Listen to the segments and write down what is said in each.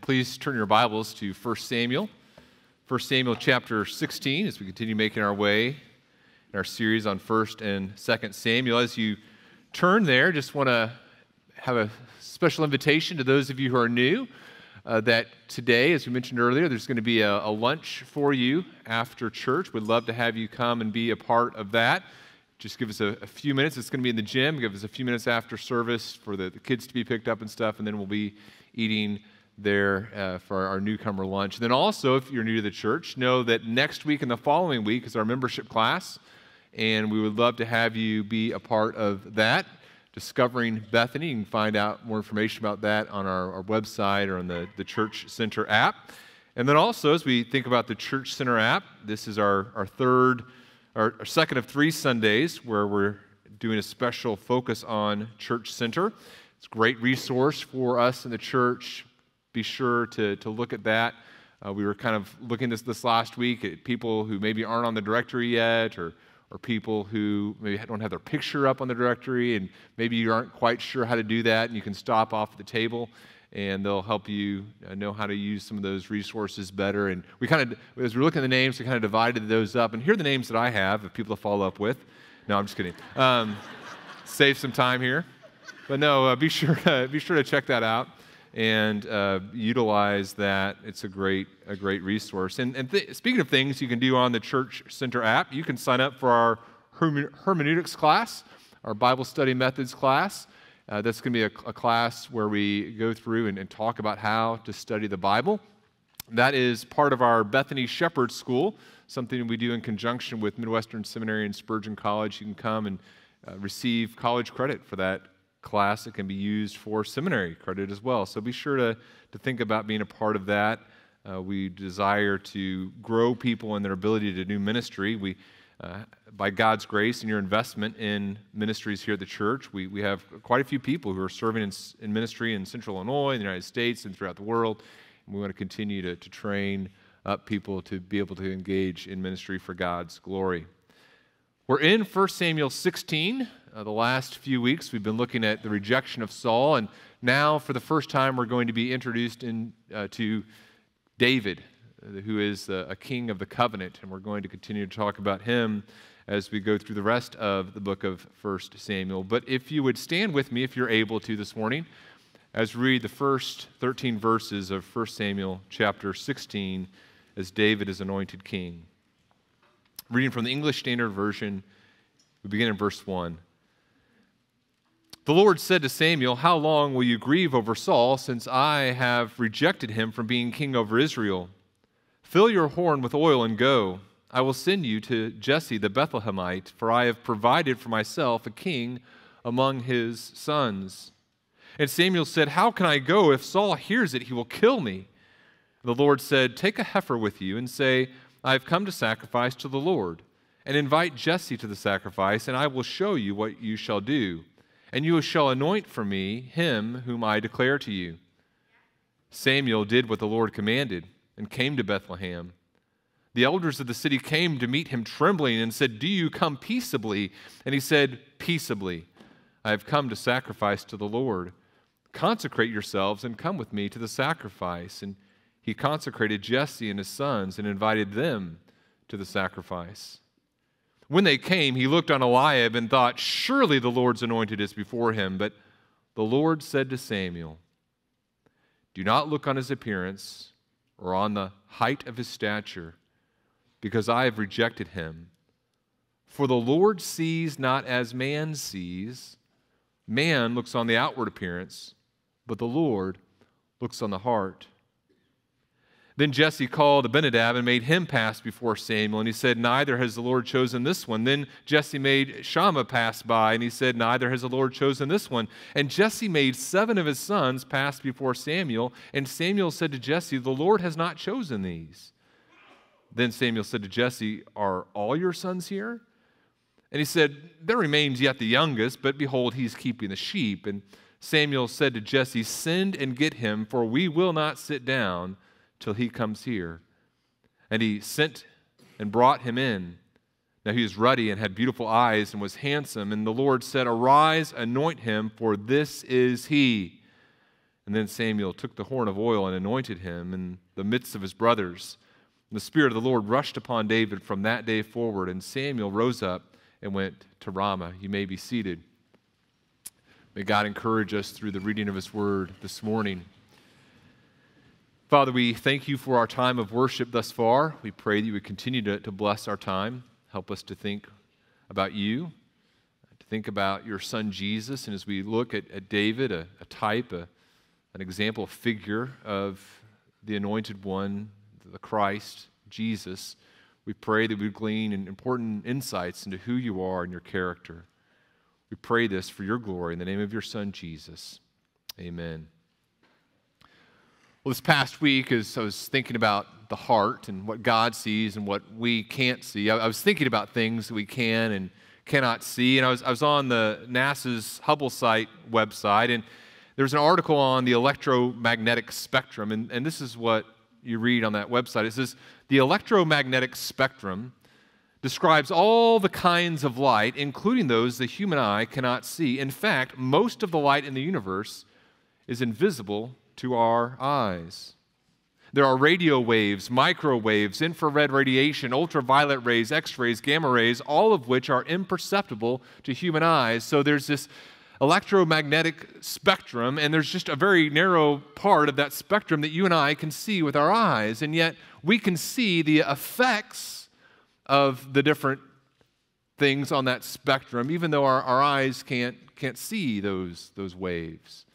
Please turn your Bibles to 1 Samuel. 1 Samuel chapter 16 as we continue making our way in our series on 1st and 2nd Samuel. As you turn there, just want to have a special invitation to those of you who are new uh, that today, as we mentioned earlier, there's going to be a, a lunch for you after church. We'd love to have you come and be a part of that just give us a, a, few minutes. It's going to be in the gym. Give us a few minutes after service for the, the kids to be picked up and stuff, and then we'll be eating there uh, for our newcomer lunch. Then also, if you're new to the church, know that next week and the following week is our membership class, and we would love to have you be a part of that. Discovering Bethany. You can find out more information about that on our, our website or on the, the Church Center app. And then also, as we think about the Church Center app, this is our, our third, our, our second of three Sundays where we're doing a special focus on Church Center. It's a great resource for us in the church, be sure to, to look at that. Uh, we were kind of looking this this last week at people who maybe aren't on the directory yet, or or people who maybe don't have their picture up on the directory, and maybe you aren't quite sure how to do that, and you can stop off at the table, and they'll help you uh, know how to use some of those resources better. And we kind of, as we are looking at the names, we kind of divided those up. And here are the names that I have, if people to follow up with. No, I'm just kidding. Um, save some time here, but no, uh, be sure to, be sure to check that out and uh, utilize that. It's a great, a great resource. And, and th- speaking of things you can do on the Church Center app, you can sign up for our hermeneutics class, our Bible study methods class. Uh, that's going to be a, a, class where we go through and, and, talk about how to study the Bible. That is part of our Bethany Shepherd School, something we do in conjunction with Midwestern Seminary and Spurgeon College. You can come and uh, receive college credit for that class. It can be used for seminary credit as well. So be sure to, to think about being a part of that. Uh, we desire to grow people in their ability to do ministry. We, uh, by God's grace and your investment in ministries here at the church, we, we have quite a few people who are serving in, in ministry in Central Illinois, in the United States, and throughout the world. And we want to continue to, to train up people to be able to engage in ministry for God's glory. We're in 1 Samuel 16. Uh, the last few weeks, we've been looking at the rejection of Saul, and now, for the first time, we're going to be introduced in, uh, to David, uh, who is uh, a king of the covenant, and we're going to continue to talk about him as we go through the rest of the book of 1 Samuel. But if you would stand with me, if you're able to this morning, as we read the first 13 verses of 1 Samuel chapter 16 as David is anointed king. Reading from the English Standard Version, we begin in verse 1. The Lord said to Samuel, How long will you grieve over Saul, since I have rejected him from being king over Israel? Fill your horn with oil and go. I will send you to Jesse the Bethlehemite, for I have provided for myself a king among his sons. And Samuel said, How can I go? If Saul hears it, he will kill me. The Lord said, Take a heifer with you and say, I have come to sacrifice to the Lord. And invite Jesse to the sacrifice, and I will show you what you shall do and you shall anoint for me him whom I declare to you. Samuel did what the Lord commanded and came to Bethlehem. The elders of the city came to meet him trembling and said, Do you come peaceably? And he said, Peaceably. I have come to sacrifice to the Lord. Consecrate yourselves and come with me to the sacrifice. And he consecrated Jesse and his sons and invited them to the sacrifice. When they came, he looked on Eliab and thought, Surely the Lord's anointed is before him. But the Lord said to Samuel, Do not look on his appearance or on the height of his stature, because I have rejected him. For the Lord sees not as man sees. Man looks on the outward appearance, but the Lord looks on the heart. Then Jesse called Abinadab and made him pass before Samuel, and he said, Neither has the Lord chosen this one. Then Jesse made Shammah pass by, and he said, Neither has the Lord chosen this one. And Jesse made seven of his sons pass before Samuel, and Samuel said to Jesse, The Lord has not chosen these. Then Samuel said to Jesse, Are all your sons here? And he said, There remains yet the youngest, but behold, he's keeping the sheep. And Samuel said to Jesse, Send and get him, for we will not sit down till he comes here. And he sent and brought him in. Now he was ruddy and had beautiful eyes and was handsome. And the Lord said, Arise, anoint him, for this is he. And then Samuel took the horn of oil and anointed him in the midst of his brothers. And the Spirit of the Lord rushed upon David from that day forward, and Samuel rose up and went to Ramah. You may be seated. May God encourage us through the reading of his word this morning. Father, we thank you for our time of worship thus far. We pray that you would continue to, to bless our time. Help us to think about you, to think about your son Jesus. And as we look at, at David, a, a type, a, an example, figure of the anointed one, the Christ, Jesus, we pray that we glean important insights into who you are and your character. We pray this for your glory in the name of your Son, Jesus. Amen. Well, this past week, as I was thinking about the heart and what God sees and what we can't see, I, was thinking about things that we can and cannot see. And I was, I was on the NASA's Hubble site website, and there's an article on the electromagnetic spectrum, and, and this is what you read on that website. It says the electromagnetic spectrum describes all the kinds of light, including those the human eye cannot see. In fact, most of the light in the universe is invisible to our eyes. There are radio waves, microwaves, infrared radiation, ultraviolet rays, x rays, gamma rays, all of which are imperceptible to human eyes. So there's this electromagnetic spectrum, and there's just a very narrow part of that spectrum that you and I can see with our eyes. And yet, we can see the effects of the different things on that spectrum, even though our, our eyes can't, can't see those, those waves.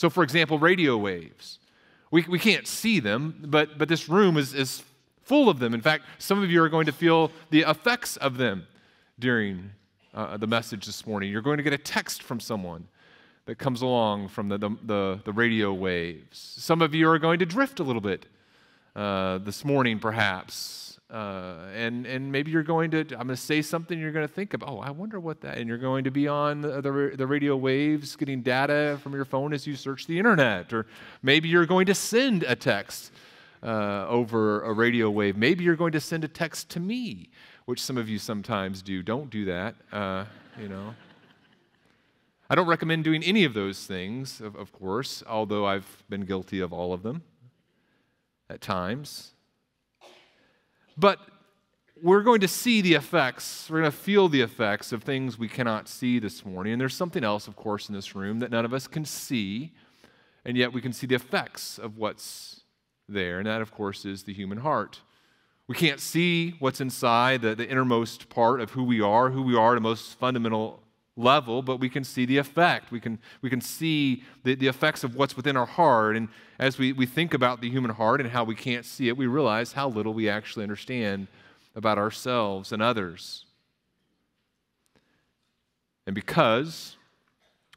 So, for example, radio waves. We, we can't see them, but, but this room is, is full of them. In fact, some of you are going to feel the effects of them during uh, the message this morning. You're going to get a text from someone that comes along from the, the, the, the radio waves. Some of you are going to drift a little bit uh, this morning, perhaps. Uh, and, and maybe you're going to, I'm going to say something, you're going to think of, oh, I wonder what that, and you're going to be on the, the, the, radio waves getting data from your phone as you search the internet. Or maybe you're going to send a text uh, over a radio wave. Maybe you're going to send a text to me which some of you sometimes do. Don't do that, uh, you know. I don't recommend doing any of those things, of, of course, although I've been guilty of all of them at times. But we're going to see the effects, we're going to feel the effects of things we cannot see this morning. And there's something else, of course, in this room that none of us can see, and yet we can see the effects of what's there. And that, of course, is the human heart. We can't see what's inside, the, the innermost part of who we are, who we are at a most fundamental level, but we can see the effect. We can, we can see the, the effects of what's within our heart. And as we, we think about the human heart and how we can't see it, we realize how little we actually understand about ourselves and others. And because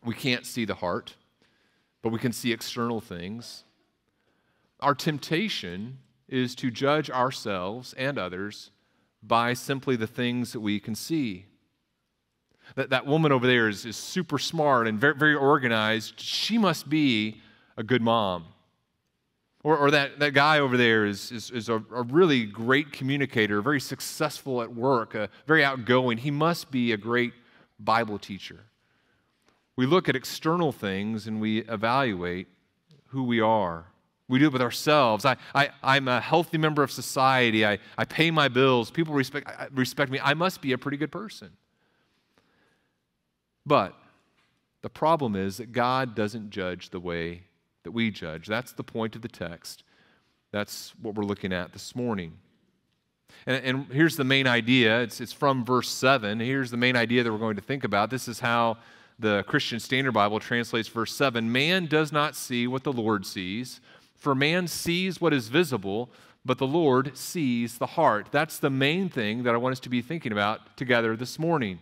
we can't see the heart, but we can see external things, our temptation is to judge ourselves and others by simply the things that we can see. That, that woman over there is, is super smart and very, very organized. She must be a good mom. Or, or that, that guy over there is, is, is a, a really great communicator, very successful at work, uh, very outgoing. He must be a great Bible teacher. We look at external things and we evaluate who we are. We do it with ourselves. I, I, I'm a healthy member of society. I, I pay my bills. People respect, respect me. I must be a pretty good person. But the problem is that God doesn't judge the way that we judge. That's the point of the text. That's what we're looking at this morning. And, and, here's the main idea it's, it's from verse 7. Here's the main idea that we're going to think about. This is how the Christian Standard Bible translates verse 7 Man does not see what the Lord sees. For man sees what is visible, but the Lord sees the heart. That's the main thing that I want us to be thinking about together this morning.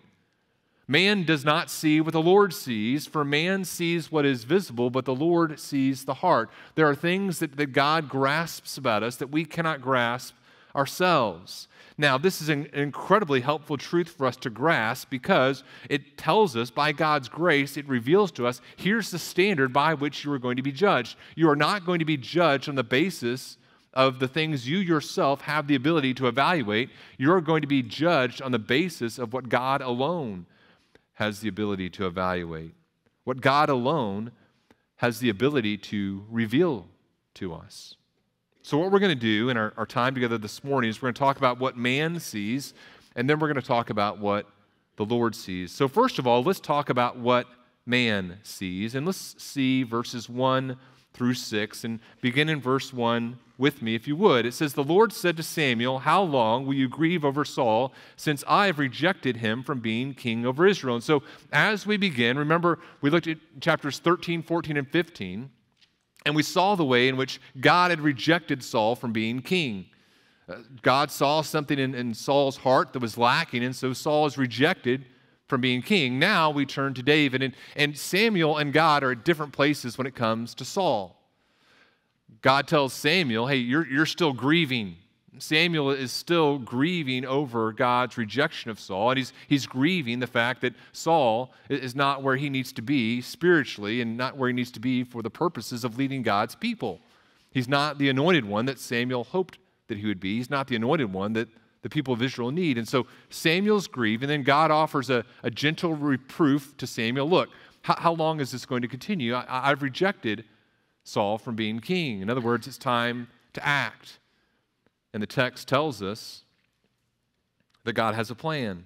Man does not see what the Lord sees, for man sees what is visible, but the Lord sees the heart. There are things that, that God grasps about us that we cannot grasp ourselves. Now, this is an incredibly helpful truth for us to grasp because it tells us by God's grace, it reveals to us here's the standard by which you are going to be judged. You are not going to be judged on the basis of the things you yourself have the ability to evaluate. You're going to be judged on the basis of what God alone has the ability to evaluate, what God alone has the ability to reveal to us. So, what we're going to do in our, our time together this morning is we're going to talk about what man sees, and then we're going to talk about what the Lord sees. So, first of all, let's talk about what man sees, and let's see verses 1 through 6, and begin in verse 1 with me, if you would. It says, The Lord said to Samuel, How long will you grieve over Saul, since I have rejected him from being king over Israel? And so, as we begin, remember, we looked at chapters 13, 14, and 15. And we saw the way in which God had rejected Saul from being king. Uh, God saw something in, in Saul's heart that was lacking, and so Saul is rejected from being king. Now we turn to David, and, and Samuel and God are at different places when it comes to Saul. God tells Samuel, hey, you're, you're still grieving Samuel is still grieving over God's rejection of Saul, and he's, he's grieving the fact that Saul is not where he needs to be spiritually and not where he needs to be for the purposes of leading God's people. He's not the anointed one that Samuel hoped that he would be. He's not the anointed one that the people of Israel need. And so Samuel's grieved, and then God offers a, a gentle reproof to Samuel Look, how, how long is this going to continue? I, I've rejected Saul from being king. In other words, it's time to act. And the text tells us that God has a plan.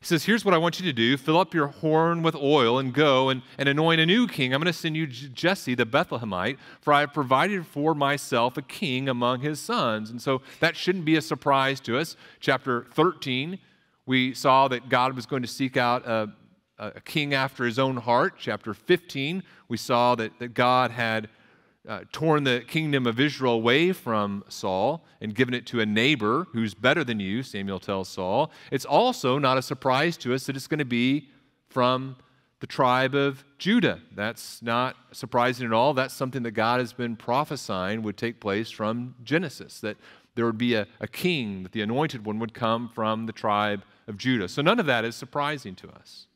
He says, Here's what I want you to do fill up your horn with oil and go and, and anoint a new king. I'm going to send you Jesse the Bethlehemite, for I have provided for myself a king among his sons. And so that shouldn't be a surprise to us. Chapter 13, we saw that God was going to seek out a, a king after his own heart. Chapter 15, we saw that, that God had uh, torn the kingdom of Israel away from Saul and given it to a neighbor who's better than you, Samuel tells Saul. It's also not a surprise to us that it's going to be from the tribe of Judah. That's not surprising at all. That's something that God has been prophesying would take place from Genesis, that there would be a, a king, that the anointed one would come from the tribe of Judah. So none of that is surprising to us.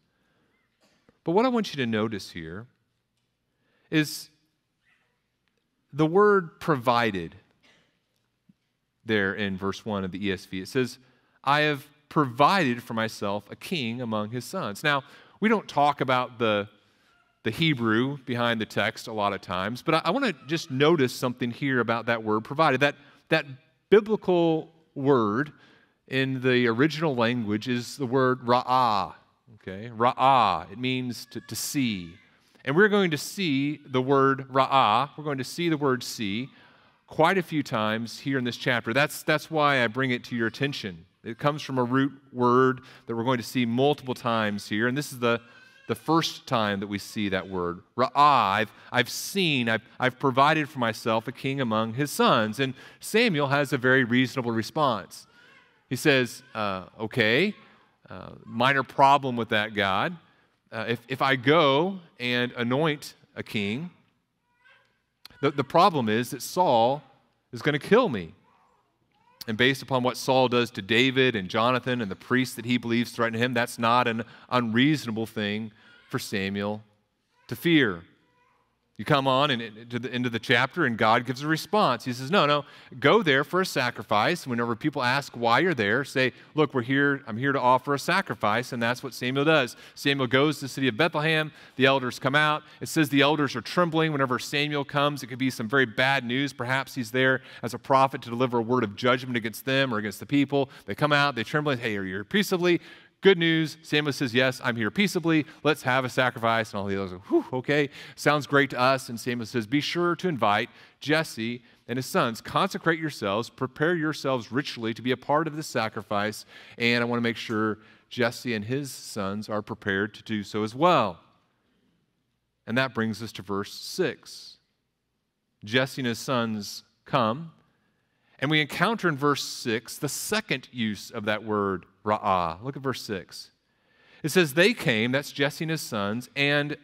But what I want you to notice here is the word provided there in verse 1 of the ESV. It says, I have provided for myself a king among his sons. Now, we don't talk about the, the Hebrew behind the text a lot of times, but I, I want to just notice something here about that word provided. That, that biblical word in the original language is the word ra'ah. Okay, ra'ah. It means to, to see. And we're going to see the word ra'ah, we're going to see the word see quite a few times here in this chapter. That's, that's why I bring it to your attention. It comes from a root word that we're going to see multiple times here. And this is the, the first time that we see that word. Ra'ah, I've, I've seen, I've, I've provided for myself a king among his sons. And Samuel has a very reasonable response. He says, uh, Okay, uh, minor problem with that, God uh, if, if I go and anoint a king, the, the problem is that Saul is going to kill me. And based upon what Saul does to David and Jonathan and the priests that he believes threaten him, that's not an unreasonable thing for Samuel to fear. You come on and into the end of the chapter, and God gives a response. He says, No, no, go there for a sacrifice. Whenever people ask why you're there, say, Look, we're here, I'm here to offer a sacrifice. And that's what Samuel does. Samuel goes to the city of Bethlehem. The elders come out. It says the elders are trembling whenever Samuel comes. It could be some very bad news. Perhaps he's there as a prophet to deliver a word of judgment against them or against the people. They come out, they tremble, Hey, are you here peaceably? Good news. Samuel says, Yes, I'm here peaceably. Let's have a sacrifice. And all the others Whew, okay, sounds great to us. And Samuel says, Be sure to invite Jesse and his sons. Consecrate yourselves, prepare yourselves ritually to be a part of this sacrifice. And I want to make sure Jesse and his sons are prepared to do so as well. And that brings us to verse 6. Jesse and his sons come, and we encounter in verse 6 the second use of that word ra'ah. Look at verse 6. It says, They came, that's Jesse and his sons, and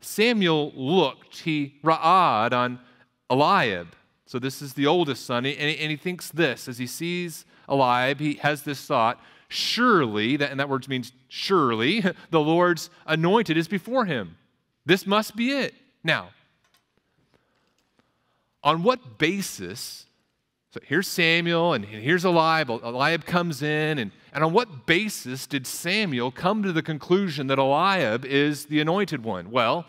Samuel looked, he ra'ad on Eliab. So this is the oldest son, and he, and he thinks this as he sees Eliab, he has this thought surely, that, and that word means surely, the Lord's anointed is before him. This must be it. Now, on what basis so here's Samuel and here's Eliab. Eliab comes in, and, and on what basis did Samuel come to the conclusion that Eliab is the anointed one? Well,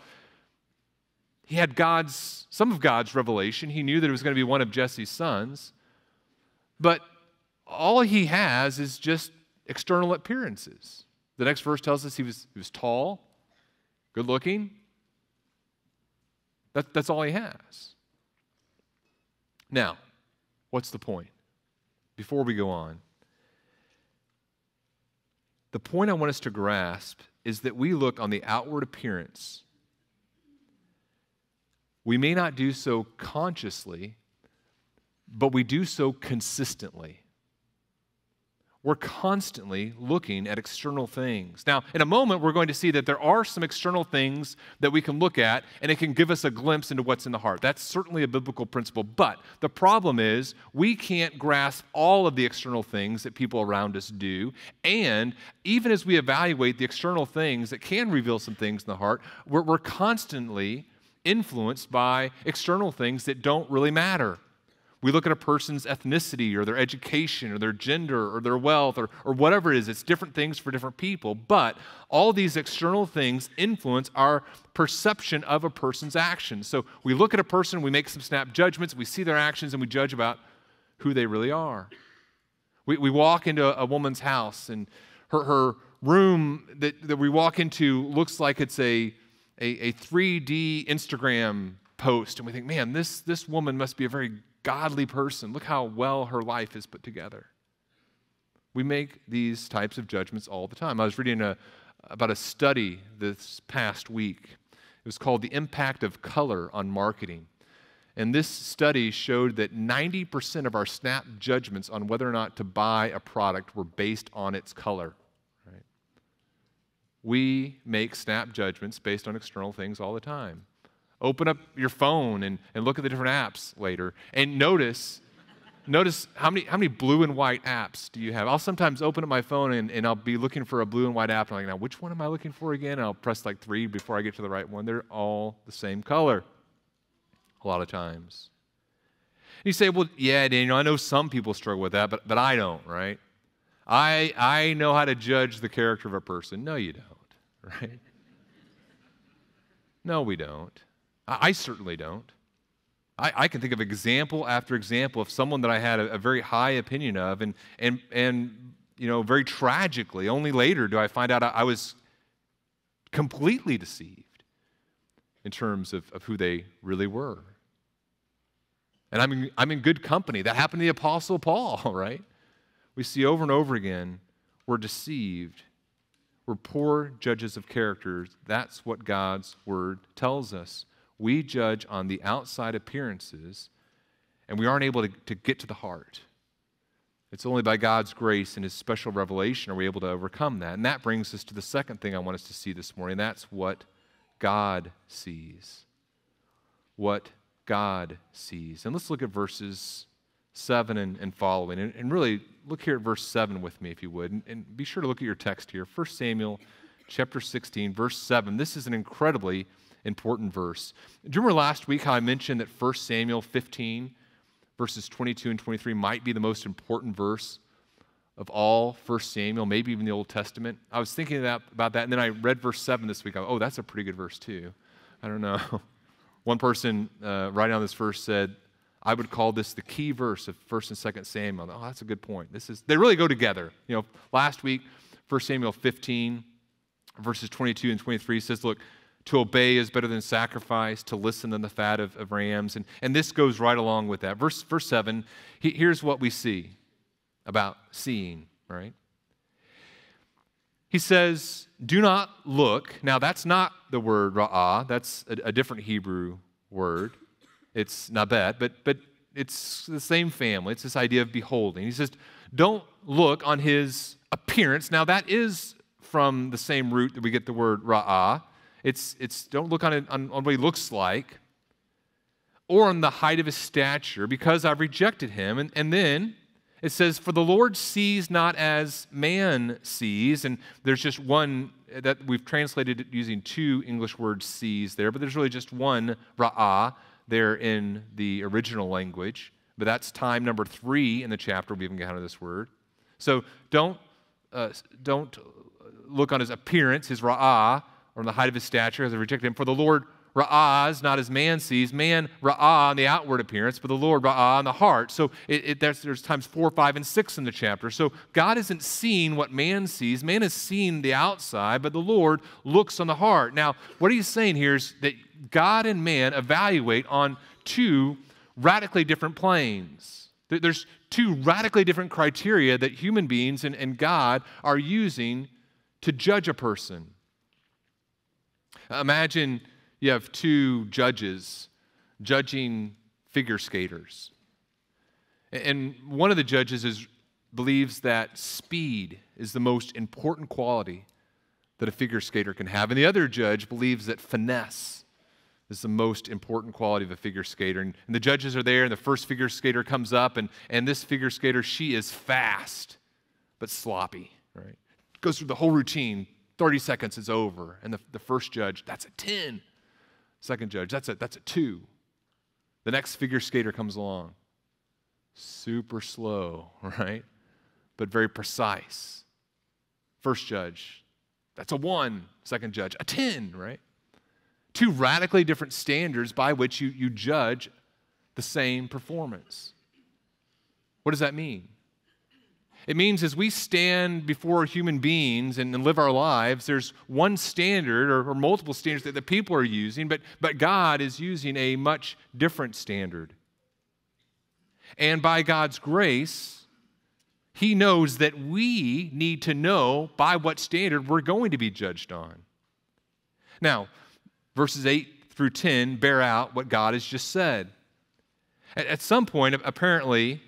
he had God's, some of God's revelation. He knew that it was going to be one of Jesse's sons. But all he has is just external appearances. The next verse tells us he was, he was tall, good looking. That, that's all he has. Now, what's the point? Before we go on, the point I want us to grasp is that we look on the outward appearance. We may not do so consciously, but we do so consistently we're constantly looking at external things. Now, in a moment, we're going to see that there are some external things that we can look at, and it can give us a glimpse into what's in the heart. That's certainly a biblical principle. But the problem is, we can't grasp all of the external things that people around us do. And even as we evaluate the external things that can reveal some things in the heart, we're, we're constantly influenced by external things that don't really matter. We look at a person's ethnicity or their education or their gender or their wealth or, or whatever it is. It's different things for different people. But all these external things influence our perception of a person's actions. So we look at a person, we make some snap judgments, we see their actions, and we judge about who they really are. We, we walk into a woman's house, and her, her room that, that we walk into looks like it's a, a, a 3D Instagram post, and we think, man, this, this woman must be a very godly person. Look how well her life is put together. We make these types of judgments all the time. I was reading a, about a study this past week. It was called The Impact of Color on Marketing. And this study showed that 90% of our snap judgments on whether or not to buy a product were based on its color. Right? We make snap judgments based on external things all the time. Open up your phone and, and look at the different apps later and notice notice how many, how many blue and white apps do you have? I'll sometimes open up my phone and, and I'll be looking for a blue and white app. And I'm like, now, which one am I looking for again? And I'll press like three before I get to the right one. They're all the same color a lot of times. And you say, well, yeah, Daniel, I know some people struggle with that, but, but I don't, right? I, I know how to judge the character of a person. No, you don't, right? No, we don't. I, certainly don't. I, I, can think of example after example of someone that I had a, a, very high opinion of, and, and, and you know, very tragically, only later do I find out I, I was completely deceived in terms of, of who they really were. And I'm in, I'm in good company. That happened to the Apostle Paul, right? We see over and over again, we're deceived. We're poor judges of characters. That's what God's word tells us we judge on the outside appearances and we aren't able to, to get to the heart. It's only by God's grace and His special revelation are we able to overcome that. And that brings us to the second thing I want us to see this morning. That's what God sees. What God sees. And let's look at verses 7 and, and following. And, and, really, look here at verse 7 with me, if you would. And, and be sure to look at your text here. 1 Samuel chapter 16, verse 7. This is an incredibly important verse. Do you remember last week how I mentioned that 1 Samuel 15, verses 22 and 23, might be the most important verse of all 1 Samuel, maybe even the Old Testament? I was thinking that, about that, and then I read verse 7 this week. oh, that's a pretty good verse, too. I don't know. One person uh, writing on this verse said, I would call this the key verse of 1st and 2nd Samuel. Oh, that's a good point. This is, they really go together. You know, last week, 1 Samuel 15, verses 22 and 23 says, Look, to obey is better than sacrifice, to listen than the fat of, of rams. And, and this goes right along with that. Verse, verse 7, he, here's what we see about seeing, right? He says, Do not look. Now, that's not the word ra'ah, that's a, a different Hebrew word. It's nabet, but, but it's the same family. It's this idea of beholding. He says, Don't look on his appearance. Now, that is from the same root that we get the word ra'ah. It's, it's don't look on, it, on, on what he looks like or on the height of his stature because I've rejected him. And, and then it says, For the Lord sees not as man sees. And there's just one that we've translated using two English words sees there, but there's really just one ra'ah there in the original language. But that's time number three in the chapter we've encountered this word. So don't, uh, don't look on his appearance, his ra'ah, or on the height of his stature, as I rejected him. For the Lord ra'ah not as man sees. Man ra'ah on the outward appearance, but the Lord ra'ah on the heart. So it, it, there's, there's times four, five, and six in the chapter. So God isn't seeing what man sees. Man is seeing the outside, but the Lord looks on the heart. Now, what he's saying here is that God and man evaluate on two radically different planes. There's two radically different criteria that human beings and, and God are using to judge a person. Imagine you have two judges judging figure skaters. And one of the judges is, believes that speed is the most important quality that a figure skater can have. And the other judge believes that finesse is the most important quality of a figure skater. And, and, the judges are there, and the first figure skater comes up, and, and this figure skater, she is fast, but sloppy, right? Goes through the whole routine. 30 seconds is over. And the, the first judge, that's a 10. Second judge, that's a, that's a 2. The next figure skater comes along. Super slow, right? But very precise. First judge, that's a 1. Second judge, a 10, right? Two radically different standards by which you, you judge the same performance. What does that mean? It means as we stand before human beings and, live our lives, there's one standard or, or multiple standards that the people are using, but, but God is using a much different standard. And by God's grace, He knows that we need to know by what standard we're going to be judged on. Now, verses 8 through 10 bear out what God has just said. At, at some point, apparently,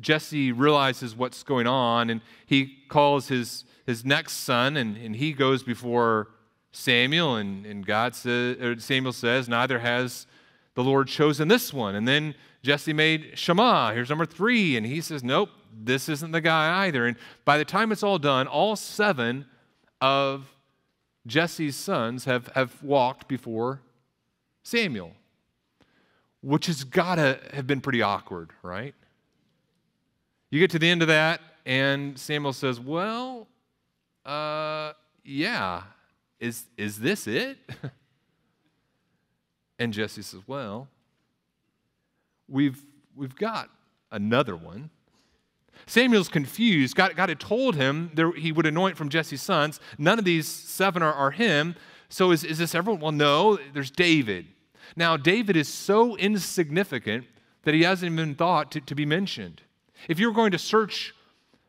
Jesse realizes what's going on and he calls his, his next son and, and he goes before Samuel and, and God says, Samuel says, neither has the Lord chosen this one. And then Jesse made Shammah, Here's number three. And he says, nope, this isn't the guy either. And by the time it's all done, all seven of Jesse's sons have, have walked before Samuel, which has got to have been pretty awkward, right? You get to the end of that, and Samuel says, Well, uh, yeah, is, is this it? and Jesse says, Well, we've, we've got another one. Samuel's confused. God, God had told him there, he would anoint from Jesse's sons. None of these seven are, are him. So is, is this everyone? Well, no, there's David. Now, David is so insignificant that he hasn't even thought to, to be mentioned. If you're going to search,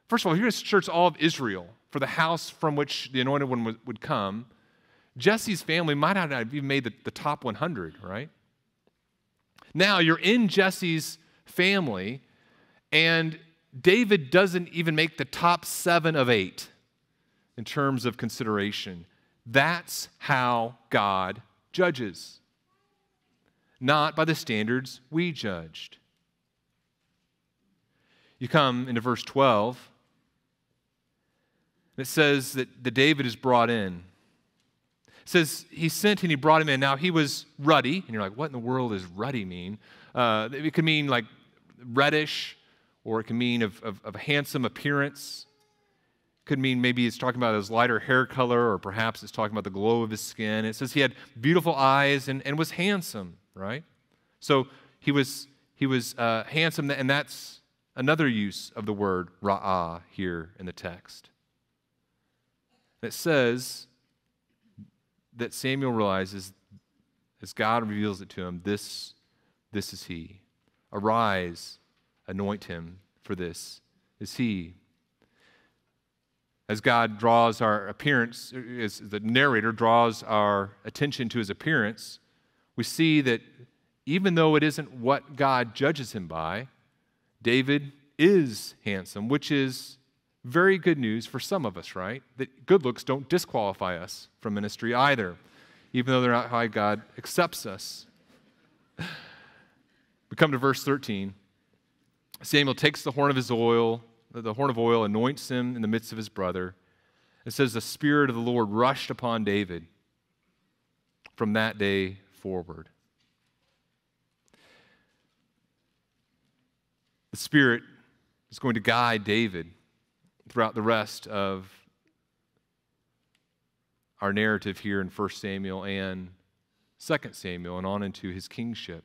first of all, if you're going to search all of Israel for the house from which the anointed one would, come, Jesse's family might not have even made the, the top 100, right? Now you're in Jesse's family, and David doesn't even make the top seven of eight in terms of consideration. That's how God judges, not by the standards we judged. You come into verse 12. It says that the David is brought in. It says he sent and he brought him in. Now he was ruddy, and you're like, what in the world does ruddy mean? Uh, it could mean like reddish, or it could mean of, of, of handsome appearance. It could mean maybe it's talking about his lighter hair color, or perhaps it's talking about the glow of his skin. It says he had beautiful eyes and, and was handsome, right? So he was he was uh, handsome, and that's another use of the word ra'ah here in the text. It says that Samuel realizes, as God reveals it to him, this, this is he. Arise, anoint him, for this is he. As God draws our appearance, as the narrator draws our attention to his appearance, we see that even though it isn't what God judges him by, David is handsome, which is very good news for some of us, right? That good looks don't disqualify us from ministry either, even though they're not how God accepts us. We come to verse 13. Samuel takes the horn of his oil, the horn of oil, anoints him in the midst of his brother. It says, The Spirit of the Lord rushed upon David from that day forward. The Spirit is going to guide David throughout the rest of our narrative here in 1 Samuel and 2 Samuel and on into his kingship.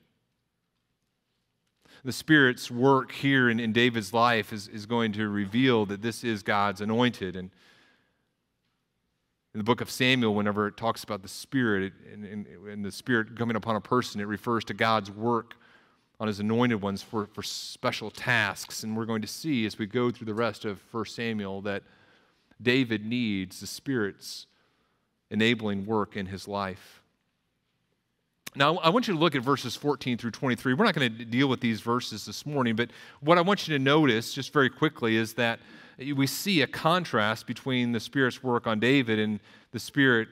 The Spirit's work here in, in David's life is, is going to reveal that this is God's anointed. And in the book of Samuel, whenever it talks about the Spirit and, and, and the Spirit coming upon a person, it refers to God's work on his anointed ones for, for special tasks. And we're going to see as we go through the rest of 1 Samuel that David needs the Spirit's enabling work in his life. Now, I want you to look at verses 14 through 23. We're not going to deal with these verses this morning, but what I want you to notice just very quickly is that we see a contrast between the Spirit's work on David and the Spirit,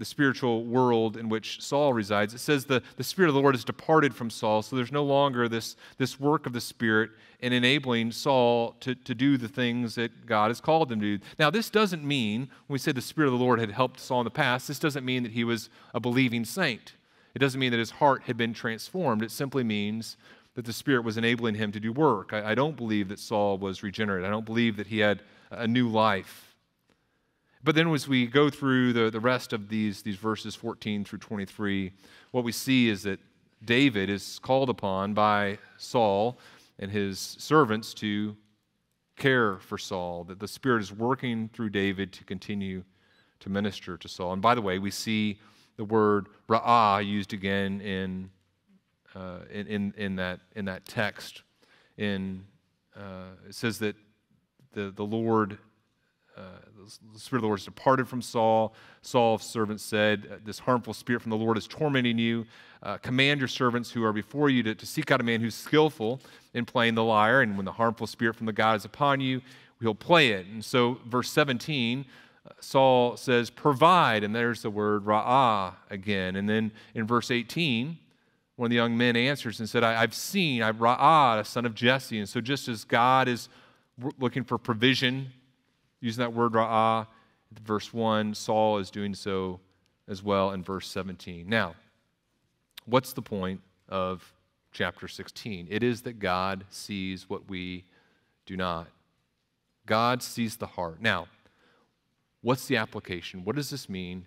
the spiritual world in which Saul resides. It says the, the Spirit of the Lord has departed from Saul, so there's no longer this, this work of the Spirit in enabling Saul to, to do the things that God has called him to do. Now, this doesn't mean, when we say the Spirit of the Lord had helped Saul in the past, this doesn't mean that he was a believing saint. It doesn't mean that his heart had been transformed. It simply means that the Spirit was enabling him to do work. I, I, don't believe that Saul was regenerate. I don't believe that he had a new life. But then, as we go through the, the rest of these, these verses 14 through 23, what we see is that David is called upon by Saul and his servants to care for Saul, that the Spirit is working through David to continue to minister to Saul. And by the way, we see the word ra'ah used again in, uh, in, in, in, that, in that text. In, uh, it says that the, the Lord, uh, the Spirit of the Lord has departed from Saul. Saul's servant said, This harmful spirit from the Lord is tormenting you. Uh, command your servants who are before you to, to seek out a man who's skillful in playing the lyre. And when the harmful spirit from the God is upon you, he'll play it. And so, verse 17 Saul says, provide, and there's the word ra'ah again. And then in verse 18, one of the young men answers and said, I, have seen, I've ra'ah, a son of Jesse. And so just as God is looking for provision, using that word ra'ah, verse 1, Saul is doing so as well in verse 17. Now, what's the point of chapter 16? It is that God sees what we do not. God sees the heart. Now, What's the application? What does this mean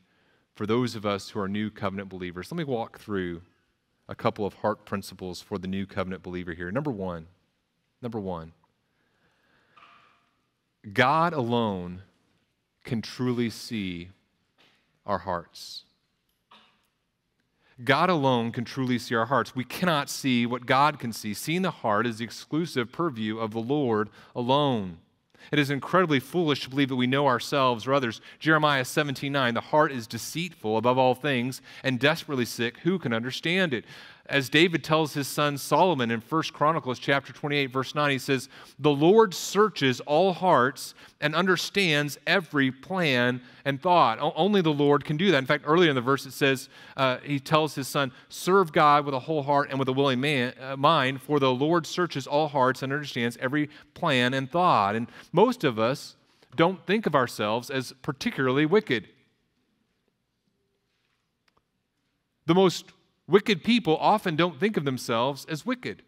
for those of us who are new covenant believers? Let me walk through a couple of heart principles for the new covenant believer here. Number one, number one, God alone can truly see our hearts. God alone can truly see our hearts. We cannot see what God can see. Seeing the heart is the exclusive purview of the Lord alone. It is incredibly foolish to believe that we know ourselves or others. Jeremiah 17 9, the heart is deceitful above all things and desperately sick. Who can understand it? As David tells his son Solomon in 1 Chronicles chapter 28 verse 9 he says the Lord searches all hearts and understands every plan and thought. Only the Lord can do that. In fact earlier in the verse it says uh, he tells his son serve God with a whole heart and with a willing man, uh, mind for the Lord searches all hearts and understands every plan and thought. And most of us don't think of ourselves as particularly wicked. The most Wicked people often don't think of themselves as wicked.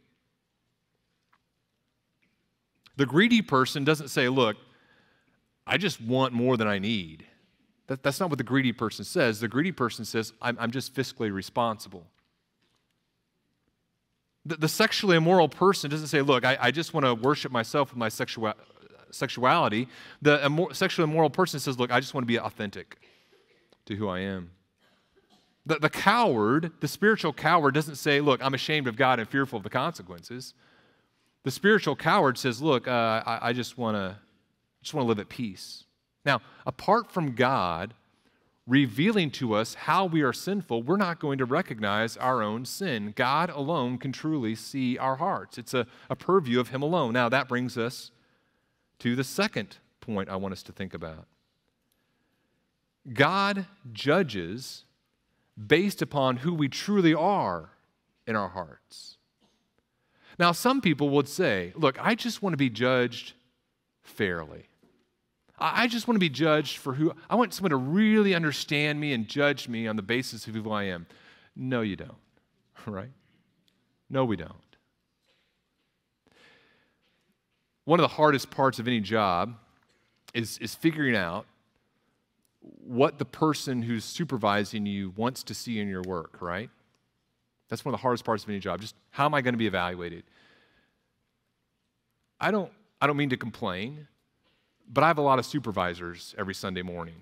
The greedy person doesn't say, Look, I just want more than I need. That, that's not what the greedy person says. The greedy person says, I'm, I'm just fiscally responsible. The, the, sexually immoral person doesn't say, Look, I, I just want to worship myself with my sexual, sexuality. The sexually immoral person says, Look, I just want to be authentic to who I am. The, the coward, the spiritual coward, doesn't say, Look, I'm ashamed of God and fearful of the consequences. The spiritual coward says, Look, uh, I, I just want to just want to live at peace. Now, apart from God revealing to us how we are sinful, we're not going to recognize our own sin. God alone can truly see our hearts. It's a, a purview of Him alone. Now, that brings us to the second point I want us to think about. God judges based upon who we truly are in our hearts. Now, some people would say, look, I just want to be judged fairly. I just want to be judged for who, I want someone to really understand me and judge me on the basis of who I am. No, you don't, right? No, we don't. One of the hardest parts of any job is, is figuring out what the person who's supervising you wants to see in your work, right? That's one of the hardest parts of any job. Just how am I going to be evaluated? I don't, I don't mean to complain, but I have a lot of supervisors every Sunday morning.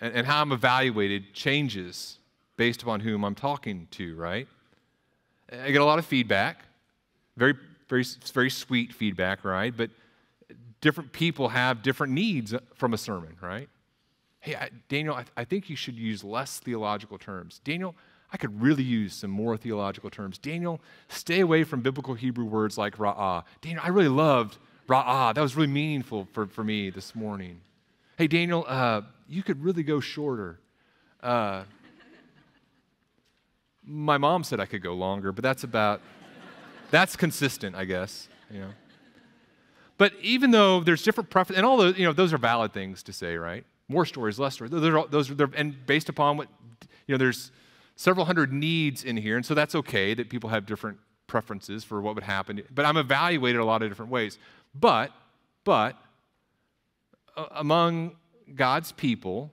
And, and how I'm evaluated changes based upon whom I'm talking to, right? I get a lot of feedback, very, very, very sweet feedback, right? But different people have different needs from a sermon, right? Hey, I, Daniel, I, I think you should use less theological terms. Daniel, I could really use some more theological terms. Daniel, stay away from biblical Hebrew words like ra'ah. Daniel, I really loved ra'ah. That was really meaningful for, for me this morning. Hey, Daniel, uh, you could really go shorter. Uh, my mom said I could go longer, but that's about, that's consistent, I guess, you know. But even though there's different preferences, and all those, you know, those are valid things to say, right? More stories, less stories. Those are, those are, and based upon what, you know, there's several hundred needs in here, and so that's okay that people have different preferences for what would happen. But I'm evaluated a lot of different ways. But, but, among God's people,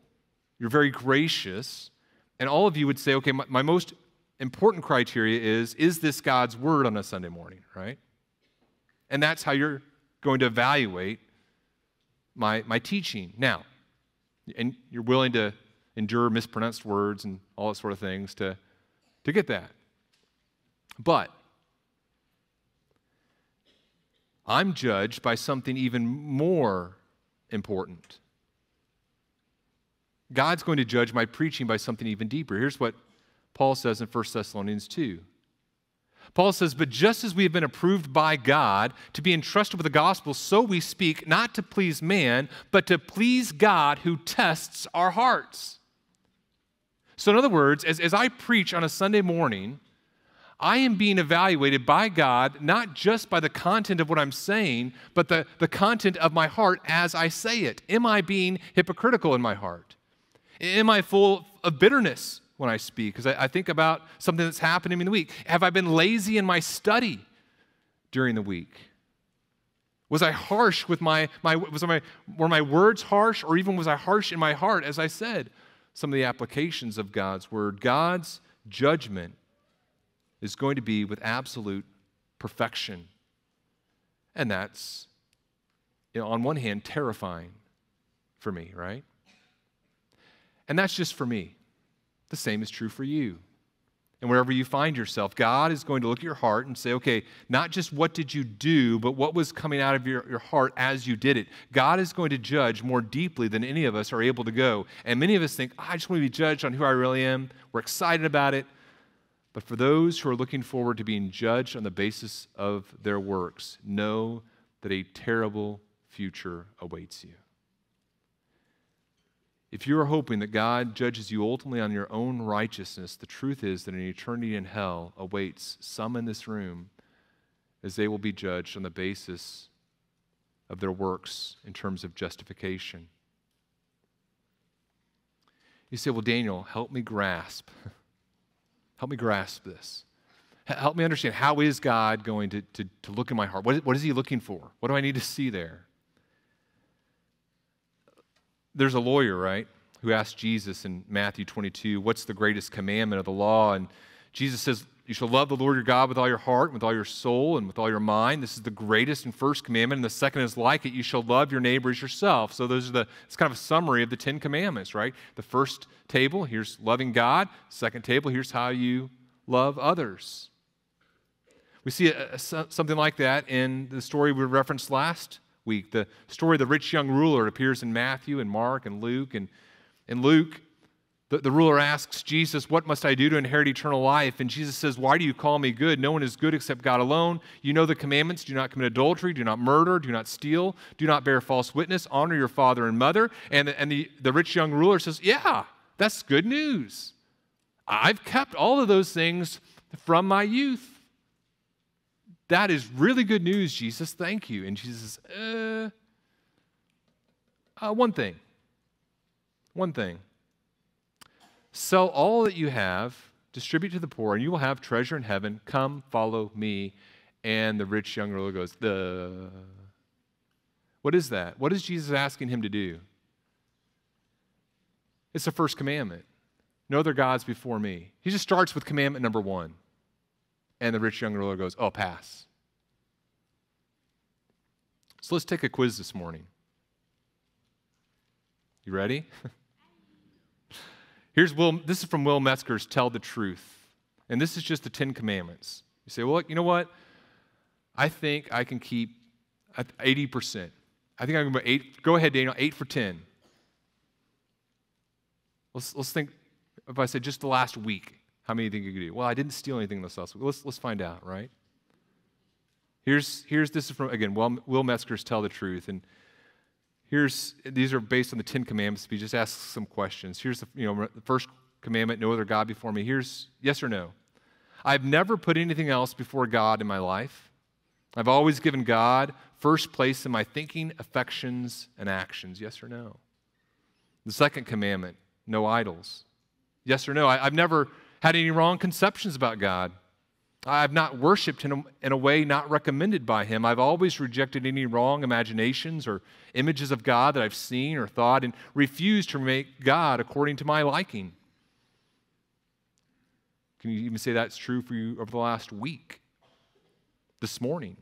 you're very gracious, and all of you would say, okay, my, my most important criteria is is this God's word on a Sunday morning, right? And that's how you're going to evaluate my, my teaching. Now, and you're willing to endure mispronounced words and all that sort of things to, to get that. But I'm judged by something even more important. God's going to judge my preaching by something even deeper. Here's what Paul says in 1 Thessalonians 2. Paul says, But just as we have been approved by God to be entrusted with the gospel, so we speak not to please man, but to please God who tests our hearts. So, in other words, as, as I preach on a Sunday morning, I am being evaluated by God not just by the content of what I'm saying, but the, the content of my heart as I say it. Am I being hypocritical in my heart? Am I full of bitterness when I speak? Because I, I think about something that's happening in the week. Have I been lazy in my study during the week? Was I harsh with my, my, was my, were my words harsh, or even was I harsh in my heart as I said? some of the applications of God's word. God's judgment is going to be with absolute perfection. And that's, you know, on one hand, terrifying for me, right? And that's just for me. The same is true for you. And wherever you find yourself, God is going to look at your heart and say, okay, not just what did you do, but what was coming out of your, your heart as you did it. God is going to judge more deeply than any of us are able to go. And many of us think, I just want to be judged on who I really am. We're excited about it. But for those who are looking forward to being judged on the basis of their works, know that a terrible future awaits you. If you are hoping that God judges you ultimately on your own righteousness, the truth is that an eternity in hell awaits some in this room as they will be judged on the basis of their works in terms of justification. You say, Well, Daniel, help me grasp. help me grasp this. Help me understand how is God going to, to, to look in my heart? What, what is He looking for? What do I need to see there? There's a lawyer, right, who asked Jesus in Matthew 22, What's the greatest commandment of the law? And Jesus says, You shall love the Lord your God with all your heart, with all your soul, and with all your mind. This is the greatest and first commandment. And the second is like it you shall love your neighbor as yourself. So, those are the, it's kind of a summary of the Ten Commandments, right? The first table, here's loving God. Second table, here's how you love others. We see a, a, something like that in the story we referenced last week. The story of the rich young ruler appears in Matthew and Mark and Luke. And in Luke, the, the ruler asks Jesus, What must I do to inherit eternal life? And Jesus says, Why do you call me good? No one is good except God alone. You know the commandments do not commit adultery, do not murder, do not steal, do not bear false witness, honor your father and mother. And, and the, the rich young ruler says, Yeah, that's good news. I've kept all of those things from my youth. That is really good news, Jesus. Thank you. And Jesus says, uh, uh, one thing. One thing. Sell all that you have, distribute to the poor, and you will have treasure in heaven. Come, follow me. And the rich young ruler goes, the. What is that? What is Jesus asking him to do? It's the first commandment. No other gods before me. He just starts with commandment number one. And the rich young ruler goes, Oh, pass. So let's take a quiz this morning. You ready? Here's Will, this is from Will Metzger's Tell the Truth. And this is just the Ten Commandments. You say, well, you know what? I think I can keep 80%. I think I'm going to eight. Go ahead, Daniel, eight for 10. Let's, let's think, if I said just the last week, how many you think you could do? Well, I didn't steal anything this last week. Let's, let's find out, right? Here's, here's this is from, again, Will, Will Metzger's Tell the Truth. And here's, these are based on the Ten Commandments. We just ask some questions. Here's the, you know, the first commandment, no other God before me. Here's yes or no. I've never put anything else before God in my life. I've always given God first place in my thinking, affections, and actions. Yes or no? The second commandment no idols. Yes or no? I, have never had any wrong conceptions about God. I've not worshiped him in a way not recommended by him. I've always rejected any wrong imaginations or images of God that I've seen or thought and refused to make God according to my liking. Can you even say that's true for you over the last week? This morning?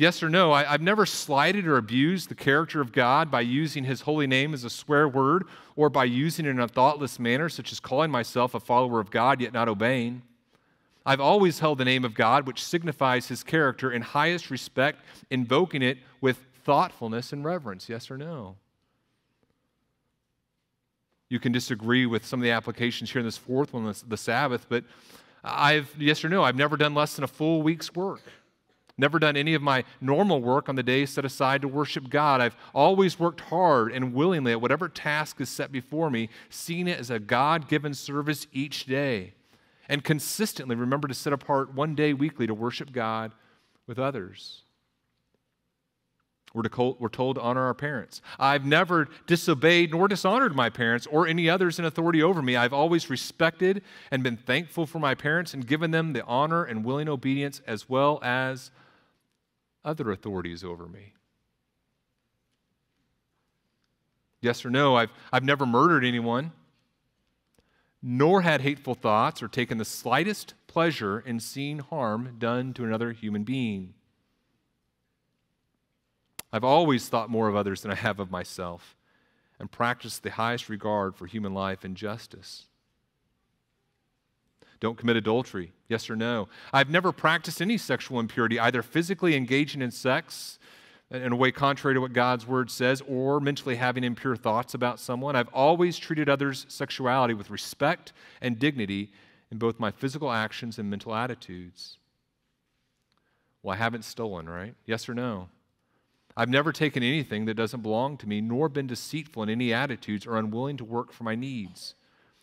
Yes or no? I, have never slighted or abused the character of God by using his holy name as a swear word or by using it in a thoughtless manner, such as calling myself a follower of God yet not obeying. I've always held the name of God, which signifies his character, in highest respect, invoking it with thoughtfulness and reverence. Yes or no? You can disagree with some of the applications here in this fourth one, the Sabbath, but I've, yes or no, I've never done less than a full week's work. Never done any of my normal work on the days set aside to worship God. I've always worked hard and willingly at whatever task is set before me, seeing it as a God given service each day and consistently remember to set apart one day weekly to worship God with others. We're, we're told to honor our parents. I've never disobeyed nor dishonored my parents or any others in authority over me. I've always respected and been thankful for my parents and given them the honor and willing obedience as well as other authorities over me. Yes or no? I've, I've never murdered anyone nor had hateful thoughts or taken the slightest pleasure in seeing harm done to another human being. I've always thought more of others than I have of myself and practiced the highest regard for human life and justice. Don't commit adultery, yes or no? I've never practiced any sexual impurity, either physically engaging in sex in a way contrary to what God's word says, or mentally having impure thoughts about someone. I've always treated others' sexuality with respect and dignity in both my physical actions and mental attitudes. Well, I haven't stolen, right? Yes or no? I've never taken anything that doesn't belong to me, nor been deceitful in any attitudes or unwilling to work for my needs.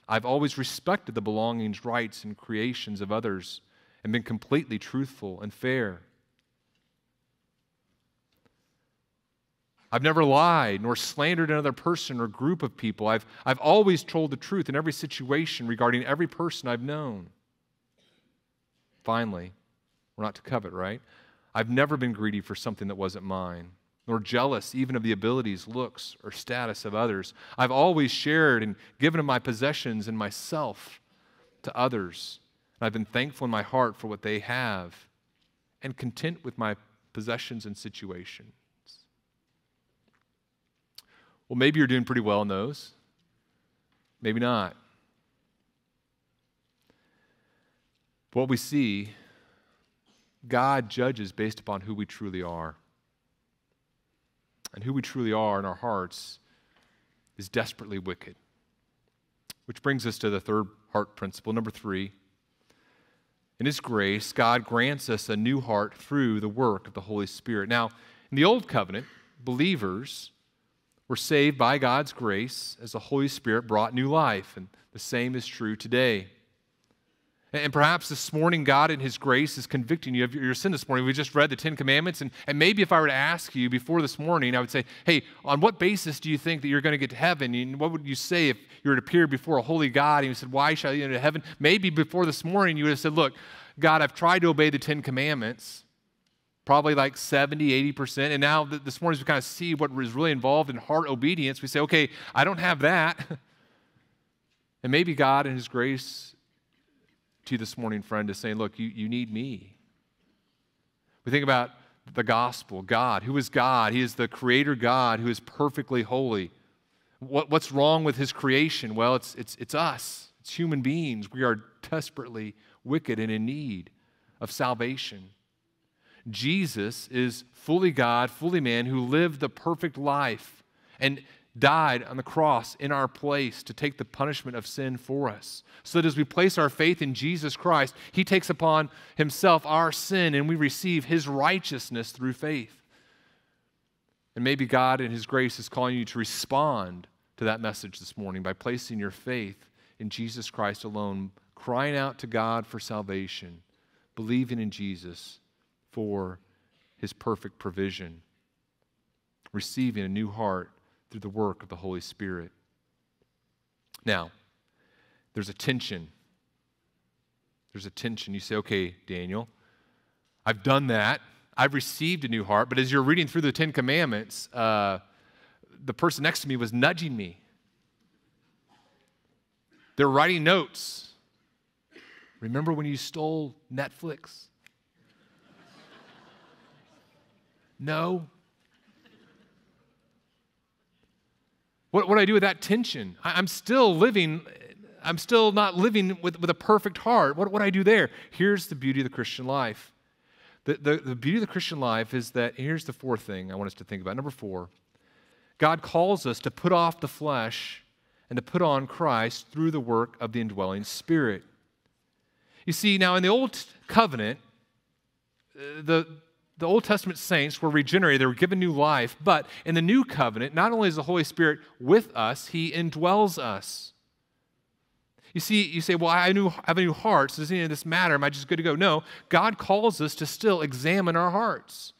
I've always respected the belongings, rights, and creations of others and been completely truthful and fair. I've never lied nor slandered another person or group of people. I've, I've always told the truth in every situation regarding every person I've known. Finally, we're not to covet, right? I've never been greedy for something that wasn't mine, nor jealous even of the abilities, looks, or status of others. I've always shared and given of my possessions and myself to others. And I've been thankful in my heart for what they have and content with my possessions and situations. Well, maybe you're doing pretty well in those. Maybe not. What we see, God judges based upon who we truly are. And who we truly are in our hearts is desperately wicked. Which brings us to the third heart principle, number three. In His grace, God grants us a new heart through the work of the Holy Spirit. Now, in the Old Covenant, believers were saved by God's grace as the Holy Spirit brought new life, and the same is true today. And perhaps this morning, God in His grace is convicting you of your sin this morning. We just read the Ten Commandments, and, and maybe if I were to ask you before this morning, I would say, Hey, on what basis do you think that you're going to get to heaven? And what would you say if you were to appear before a holy God and you said, Why shall you enter heaven? Maybe before this morning, you would have said, Look, God, I've tried to obey the Ten Commandments, probably like 70, 80%. And now this morning, as we kind of see what is really involved in heart obedience, we say, okay, I don't have that. and maybe God, in His grace to this morning, friend, is saying, look, you, you need me. We think about the gospel, God. Who is God? He is the creator God who is perfectly holy. What, what's wrong with his creation? Well, it's, it's, it's us, it's human beings. We are desperately wicked and in need of salvation. Jesus is fully God, fully man, who lived the perfect life and died on the cross in our place to take the punishment of sin for us. So that as we place our faith in Jesus Christ, he takes upon himself our sin and we receive his righteousness through faith. And maybe God, in his grace, is calling you to respond to that message this morning by placing your faith in Jesus Christ alone, crying out to God for salvation, believing in Jesus for his perfect provision, receiving a new heart through the work of the Holy Spirit. Now, there's a tension. There's a tension. You say, okay, Daniel, I've done that. I've received a new heart. But as you're reading through the Ten Commandments, uh, the person next to me was nudging me. They're writing notes. Remember when you stole Netflix? No. What, what do I do with that tension? I, am still living, I'm still not living with, with a perfect heart. What, what do I do there? Here's the beauty of the Christian life. The, the, the beauty of the Christian life is that here's the fourth thing I want us to think about. Number four, God calls us to put off the flesh and to put on Christ through the work of the indwelling Spirit. You see, now in the Old Covenant, the, the Old Testament saints were regenerated, they were given new life. But in the new covenant, not only is the Holy Spirit with us, He indwells us. You see, you say, Well, I have a new heart, so does any of this matter? Am I just good to go? No, God calls us to still examine our hearts.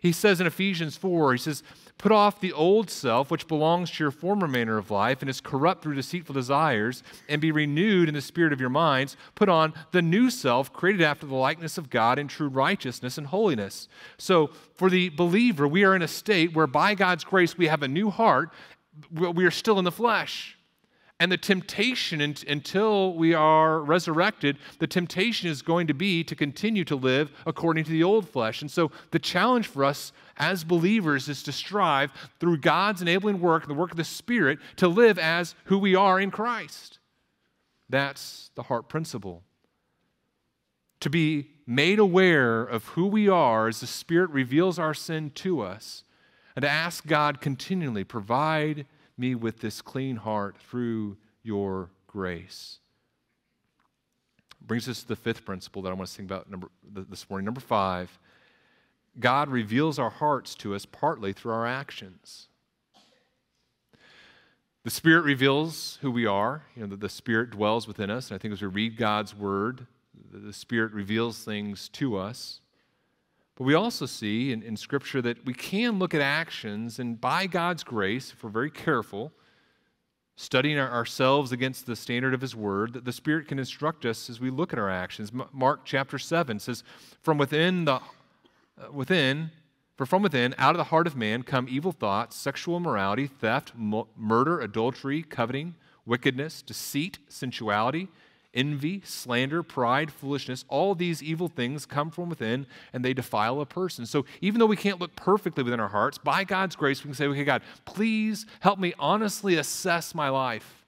He says in Ephesians 4, He says, Put off the old self, which belongs to your former manner of life and is corrupt through deceitful desires, and be renewed in the spirit of your minds. Put on the new self, created after the likeness of God in true righteousness and holiness. So, for the believer, we are in a state where by God's grace we have a new heart, but we are still in the flesh. And the temptation until we are resurrected, the temptation is going to be to continue to live according to the old flesh. And so the challenge for us as believers is to strive through God's enabling work, the work of the Spirit, to live as who we are in Christ. That's the heart principle. To be made aware of who we are as the Spirit reveals our sin to us, and to ask God continually, provide me with this clean heart through your grace. Brings us to the fifth principle that I want to think about number, this morning. Number five, God reveals our hearts to us partly through our actions. The Spirit reveals who we are. You know, the, the Spirit dwells within us. And I think as we read God's Word, the, the Spirit reveals things to us. But we also see in, in Scripture that we can look at actions, and by God's grace, if we're very careful, studying our, ourselves against the standard of His Word, that the Spirit can instruct us as we look at our actions. Mark chapter 7 says, From within the uh, within, for from within, out of the heart of man, come evil thoughts, sexual immorality, theft, murder, adultery, coveting, wickedness, deceit, sensuality envy, slander, pride, foolishness, all these evil things come from within and they defile a person. So even though we can't look perfectly within our hearts, by God's grace, we can say, okay, God, please help me honestly assess my life.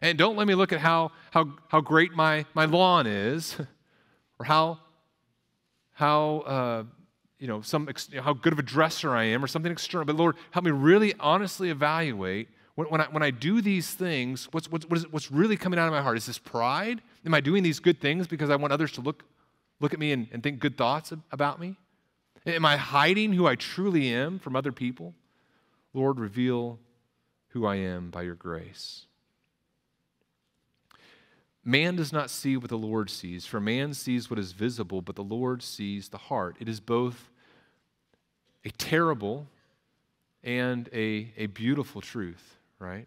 And don't let me look at how, how, how great my, my lawn is or how, how, uh, you know, some, how good of a dresser I am or something external. But Lord, help me really honestly evaluate when, when, I, when I do these things, what's, what's, what is, what's really coming out of my heart? Is this pride? Am I doing these good things because I want others to look, look at me and, and think good thoughts about me? Am I hiding who I truly am from other people? Lord, reveal who I am by your grace. Man does not see what the Lord sees, for man sees what is visible, but the Lord sees the heart. It is both a terrible and a, a beautiful truth right?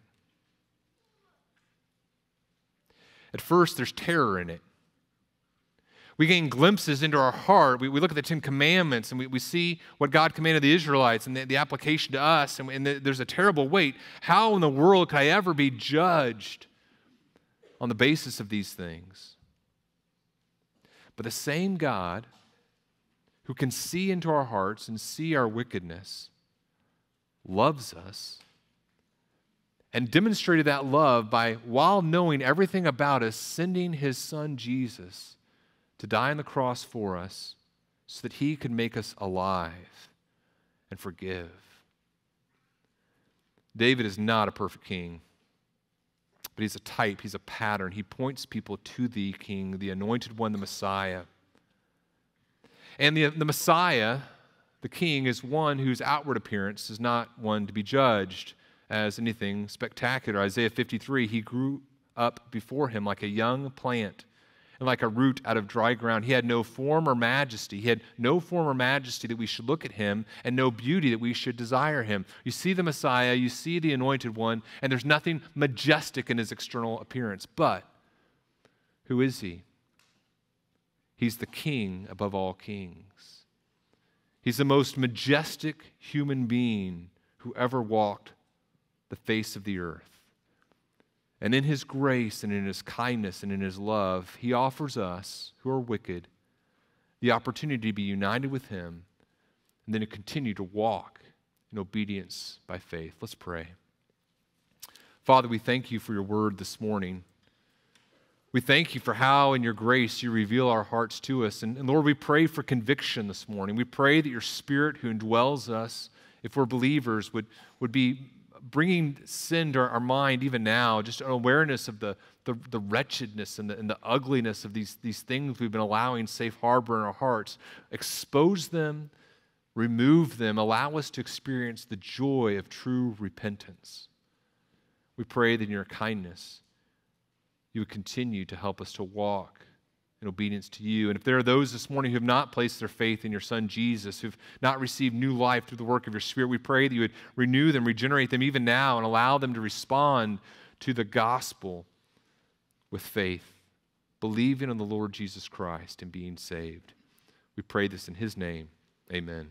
At first, there's terror in it. We gain glimpses into our heart. We, we look at the Ten Commandments and we, we see what God commanded the Israelites and the, the application to us, and, and the, there's a terrible weight. How in the world could I ever be judged on the basis of these things? But the same God who can see into our hearts and see our wickedness loves us and demonstrated that love by, while knowing everything about us, sending his son Jesus to die on the cross for us so that he could make us alive and forgive. David is not a perfect king, but he's a type, he's a pattern. He points people to the king, the anointed one, the Messiah. And the, the Messiah, the king, is one whose outward appearance is not one to be judged as anything spectacular. Isaiah 53 he grew up before him like a young plant and like a root out of dry ground. He had no form or majesty. He had no form or majesty that we should look at him, and no beauty that we should desire him. You see the Messiah, you see the anointed one, and there's nothing majestic in his external appearance. But who is he? He's the king above all kings. He's the most majestic human being who ever walked the face of the earth. And in his grace and in his kindness and in his love, he offers us, who are wicked, the opportunity to be united with him and then to continue to walk in obedience by faith. Let's pray. Father, we thank you for your word this morning. We thank you for how, in your grace, you reveal our hearts to us. And, and, Lord, we pray for conviction this morning. We pray that your Spirit, who indwells us, if we're believers, would, would be bringing sin to our mind even now, just an awareness of the, the, the wretchedness and the, and the ugliness of these, these things we've been allowing safe harbor in our hearts. Expose them, remove them, allow us to experience the joy of true repentance. We pray that in your kindness, you would continue to help us to walk in obedience to you. And if there are those this morning who have not placed their faith in your Son Jesus, who've not received new life through the work of your Spirit, we pray that you would renew them, regenerate them even now, and allow them to respond to the gospel with faith, believing in the Lord Jesus Christ and being saved. We pray this in His name. Amen.